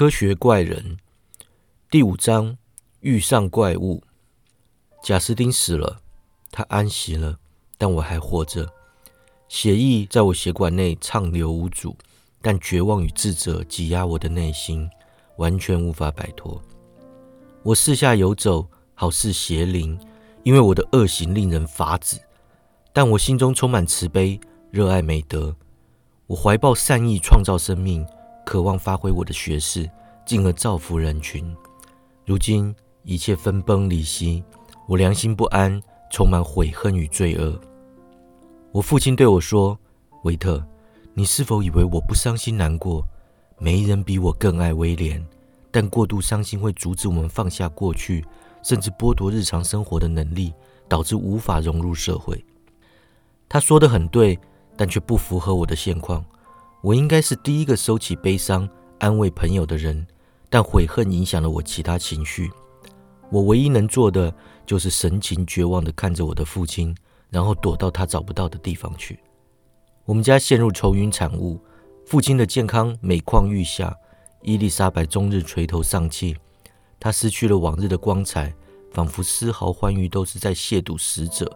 科学怪人第五章遇上怪物。贾斯汀死了，他安息了，但我还活着。血液在我血管内畅流无阻，但绝望与自责挤压我的内心，完全无法摆脱。我四下游走，好似邪灵，因为我的恶行令人发指。但我心中充满慈悲，热爱美德。我怀抱善意，创造生命。渴望发挥我的学识，进而造福人群。如今一切分崩离析，我良心不安，充满悔恨与罪恶。我父亲对我说：“维特，你是否以为我不伤心难过？没人比我更爱威廉，但过度伤心会阻止我们放下过去，甚至剥夺日常生活的能力，导致无法融入社会。”他说的很对，但却不符合我的现况。我应该是第一个收起悲伤、安慰朋友的人，但悔恨影响了我其他情绪。我唯一能做的就是神情绝望地看着我的父亲，然后躲到他找不到的地方去。我们家陷入愁云惨雾，父亲的健康每况愈下，伊丽莎白终日垂头丧气，她失去了往日的光彩，仿佛丝毫欢愉都是在亵渎死者。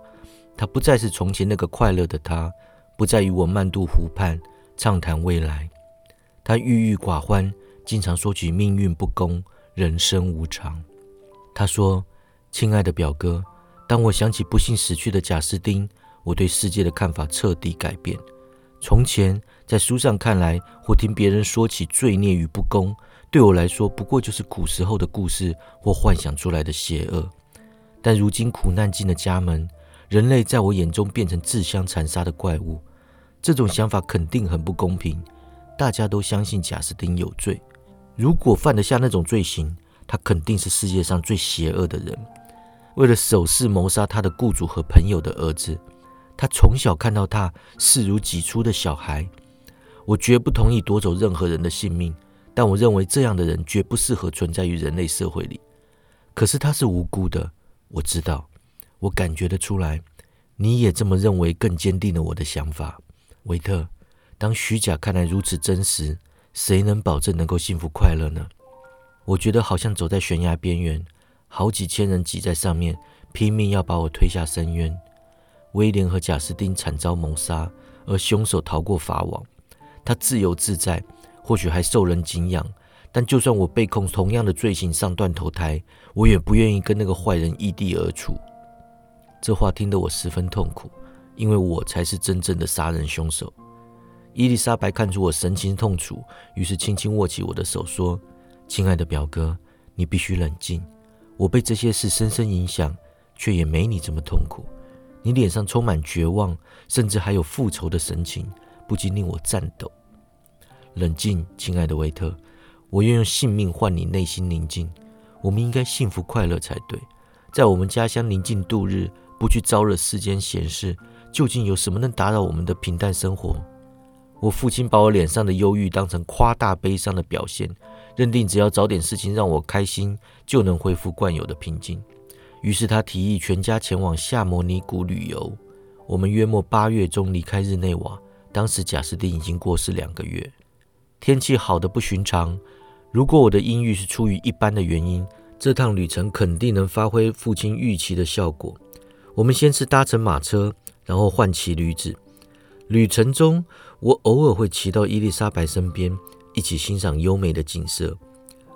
她不再是从前那个快乐的她，不再与我慢渡湖畔。畅谈未来，他郁郁寡欢，经常说起命运不公、人生无常。他说：“亲爱的表哥，当我想起不幸死去的贾斯汀，我对世界的看法彻底改变。从前在书上看来，或听别人说起罪孽与不公，对我来说不过就是古时候的故事或幻想出来的邪恶。但如今苦难进了家门，人类在我眼中变成自相残杀的怪物。”这种想法肯定很不公平。大家都相信贾斯汀有罪，如果犯得下那种罪行，他肯定是世界上最邪恶的人。为了手势谋杀他的雇主和朋友的儿子，他从小看到他视如己出的小孩。我绝不同意夺走任何人的性命，但我认为这样的人绝不适合存在于人类社会里。可是他是无辜的，我知道，我感觉得出来。你也这么认为，更坚定了我的想法。维特，当虚假看来如此真实，谁能保证能够幸福快乐呢？我觉得好像走在悬崖边缘，好几千人挤在上面，拼命要把我推下深渊。威廉和贾斯汀惨遭谋杀，而凶手逃过法网。他自由自在，或许还受人敬仰。但就算我被控同样的罪行上断头台，我也不愿意跟那个坏人异地而处。这话听得我十分痛苦。因为我才是真正的杀人凶手。伊丽莎白看出我神情痛楚，于是轻轻握起我的手，说：“亲爱的表哥，你必须冷静。我被这些事深深影响，却也没你这么痛苦。你脸上充满绝望，甚至还有复仇的神情，不禁令我颤抖。冷静，亲爱的维特，我愿用性命换你内心宁静。我们应该幸福快乐才对，在我们家乡宁静度日，不去招惹世间闲事。”究竟有什么能打扰我们的平淡生活？我父亲把我脸上的忧郁当成夸大悲伤的表现，认定只要找点事情让我开心，就能恢复惯有的平静。于是他提议全家前往夏摩尼谷旅游。我们约莫八月中离开日内瓦，当时贾斯汀已经过世两个月，天气好的不寻常。如果我的阴郁是出于一般的原因，这趟旅程肯定能发挥父亲预期的效果。我们先是搭乘马车。然后唤起驴子。旅程中，我偶尔会骑到伊丽莎白身边，一起欣赏优美的景色。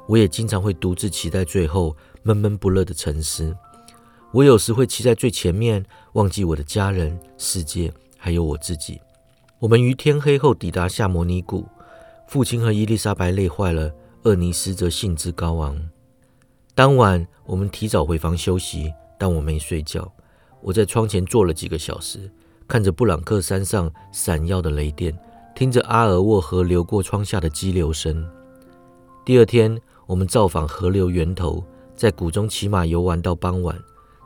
我也经常会独自骑在最后，闷闷不乐的沉思。我有时会骑在最前面，忘记我的家人、世界，还有我自己。我们于天黑后抵达夏摩尼谷。父亲和伊丽莎白累坏了，厄尼斯则兴致高昂。当晚，我们提早回房休息，但我没睡觉。我在窗前坐了几个小时，看着布朗克山上闪耀的雷电，听着阿尔沃河流过窗下的激流声。第二天，我们造访河流源头，在谷中骑马游玩到傍晚。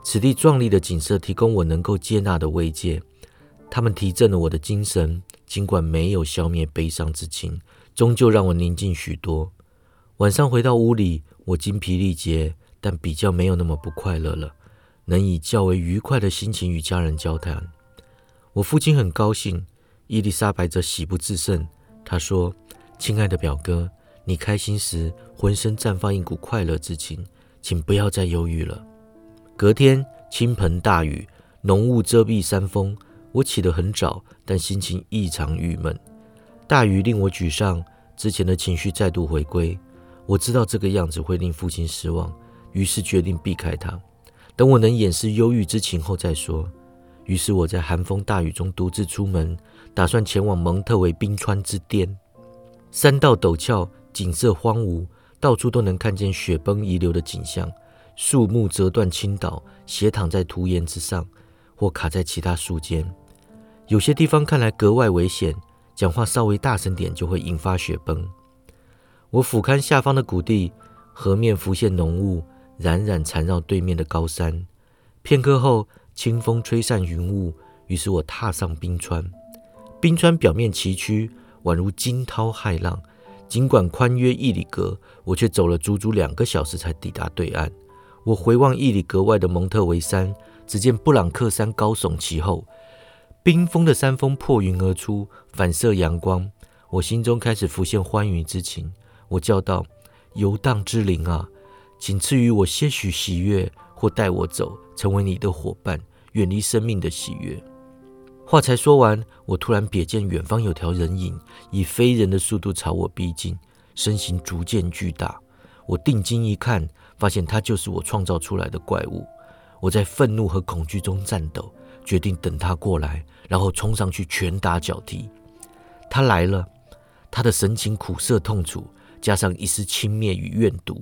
此地壮丽的景色提供我能够接纳的慰藉，他们提振了我的精神，尽管没有消灭悲伤之情，终究让我宁静许多。晚上回到屋里，我精疲力竭，但比较没有那么不快乐了。能以较为愉快的心情与家人交谈，我父亲很高兴，伊丽莎白则喜不自胜。她说：“亲爱的表哥，你开心时，浑身绽放一股快乐之情。请不要再忧郁了。隔天倾盆大雨，浓雾遮蔽山峰。我起得很早，但心情异常郁闷。大雨令我沮丧，之前的情绪再度回归。我知道这个样子会令父亲失望，于是决定避开他。等我能掩饰忧郁之情后再说。于是我在寒风大雨中独自出门，打算前往蒙特维冰川之巅。山道陡峭，景色荒芜。到处都能看见雪崩遗留的景象，树木折断倾倒，斜躺在涂岩之上，或卡在其他树间。有些地方看来格外危险，讲话稍微大声点就会引发雪崩。我俯瞰下方的谷地，河面浮现浓雾，冉冉缠绕对面的高山。片刻后，清风吹散云雾，于是我踏上冰川。冰川表面崎岖，宛如惊涛骇浪。尽管宽约一里格，我却走了足足两个小时才抵达对岸。我回望一里格外的蒙特维山，只见布朗克山高耸其后，冰封的山峰破云而出，反射阳光。我心中开始浮现欢愉之情。我叫道：“游荡之灵啊，仅赐予我些许喜悦，或带我走，成为你的伙伴，远离生命的喜悦。”话才说完，我突然瞥见远方有条人影，以非人的速度朝我逼近，身形逐渐巨大。我定睛一看，发现他就是我创造出来的怪物。我在愤怒和恐惧中颤抖，决定等他过来，然后冲上去拳打脚踢。他来了，他的神情苦涩痛楚，加上一丝轻蔑与怨毒，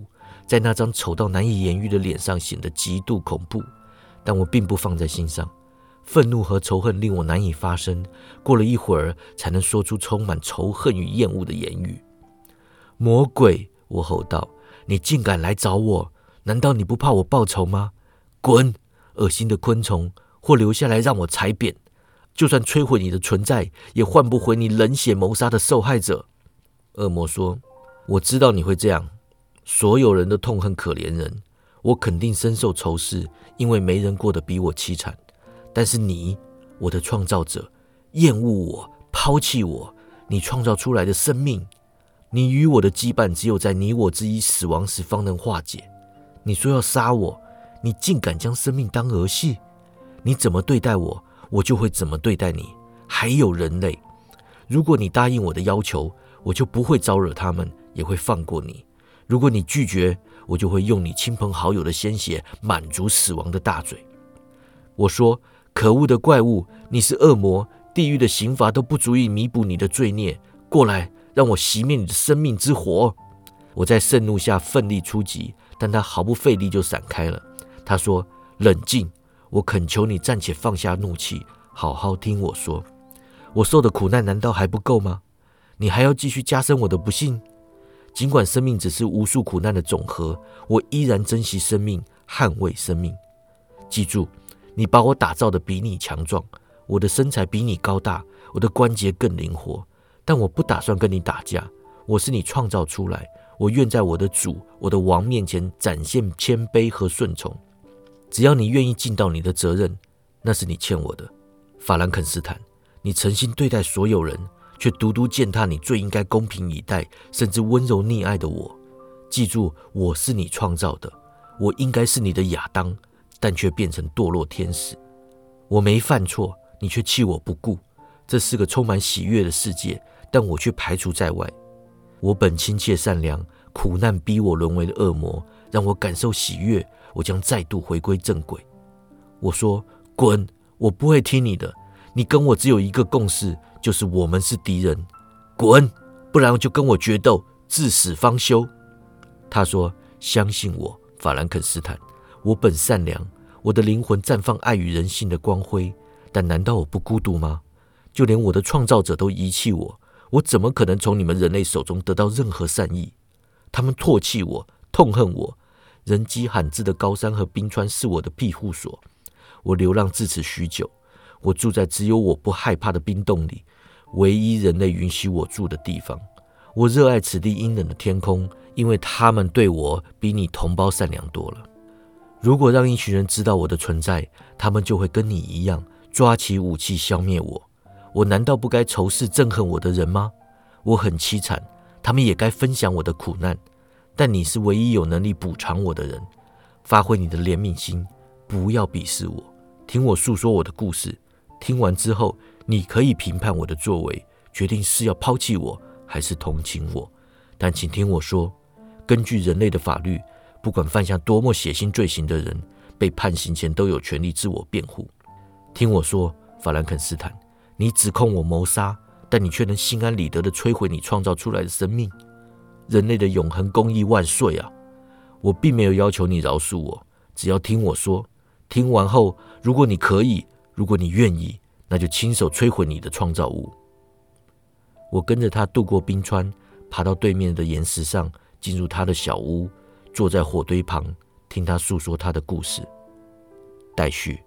在那张丑到难以言喻的脸上显得极度恐怖。但我并不放在心上。愤怒和仇恨令我难以发声，过了一会儿才能说出充满仇恨与厌恶的言语。魔鬼！我吼道：“你竟敢来找我？难道你不怕我报仇吗？滚！恶心的昆虫！或留下来让我踩扁！就算摧毁你的存在，也换不回你冷血谋杀的受害者。”恶魔说：“我知道你会这样。所有人都痛恨可怜人，我肯定深受仇视，因为没人过得比我凄惨。”但是你，我的创造者，厌恶我，抛弃我。你创造出来的生命，你与我的羁绊只有在你我之一死亡时方能化解。你说要杀我，你竟敢将生命当儿戏？你怎么对待我，我就会怎么对待你。还有人类，如果你答应我的要求，我就不会招惹他们，也会放过你。如果你拒绝，我就会用你亲朋好友的鲜血满足死亡的大嘴。我说。可恶的怪物！你是恶魔，地狱的刑罚都不足以弥补你的罪孽。过来，让我熄灭你的生命之火！我在盛怒下奋力出击，但他毫不费力就闪开了。他说：“冷静，我恳求你暂且放下怒气，好好听我说。我受的苦难难道还不够吗？你还要继续加深我的不幸？尽管生命只是无数苦难的总和，我依然珍惜生命，捍卫生命。记住。”你把我打造的比你强壮，我的身材比你高大，我的关节更灵活，但我不打算跟你打架。我是你创造出来，我愿在我的主、我的王面前展现谦卑和顺从。只要你愿意尽到你的责任，那是你欠我的。法兰肯斯坦，你诚心对待所有人，却独独践踏你最应该公平以待，甚至温柔溺爱的我。记住，我是你创造的，我应该是你的亚当。但却变成堕落天使，我没犯错，你却弃我不顾。这是个充满喜悦的世界，但我却排除在外。我本亲切善良，苦难逼我沦为了恶魔，让我感受喜悦。我将再度回归正轨。我说：“滚！我不会听你的。你跟我只有一个共识，就是我们是敌人。滚！不然就跟我决斗，至死方休。”他说：“相信我，法兰肯斯坦。”我本善良，我的灵魂绽放爱与人性的光辉，但难道我不孤独吗？就连我的创造者都遗弃我，我怎么可能从你们人类手中得到任何善意？他们唾弃我，痛恨我。人迹罕至的高山和冰川是我的庇护所。我流浪至此许久，我住在只有我不害怕的冰洞里，唯一人类允许我住的地方。我热爱此地阴冷的天空，因为他们对我比你同胞善良多了。如果让一群人知道我的存在，他们就会跟你一样抓起武器消灭我。我难道不该仇视憎恨我的人吗？我很凄惨，他们也该分享我的苦难。但你是唯一有能力补偿我的人。发挥你的怜悯心，不要鄙视我。听我诉说我的故事。听完之后，你可以评判我的作为，决定是要抛弃我还是同情我。但请听我说，根据人类的法律，不管犯下多么血腥罪行的人，被判刑前都有权利自我辩护。听我说，法兰肯斯坦，你指控我谋杀，但你却能心安理得地摧毁你创造出来的生命。人类的永恒公义万岁啊！我并没有要求你饶恕我，只要听我说。听完后，如果你可以，如果你愿意，那就亲手摧毁你的创造物。我跟着他渡过冰川，爬到对面的岩石上，进入他的小屋，坐在火堆旁，听他诉说他的故事。待续。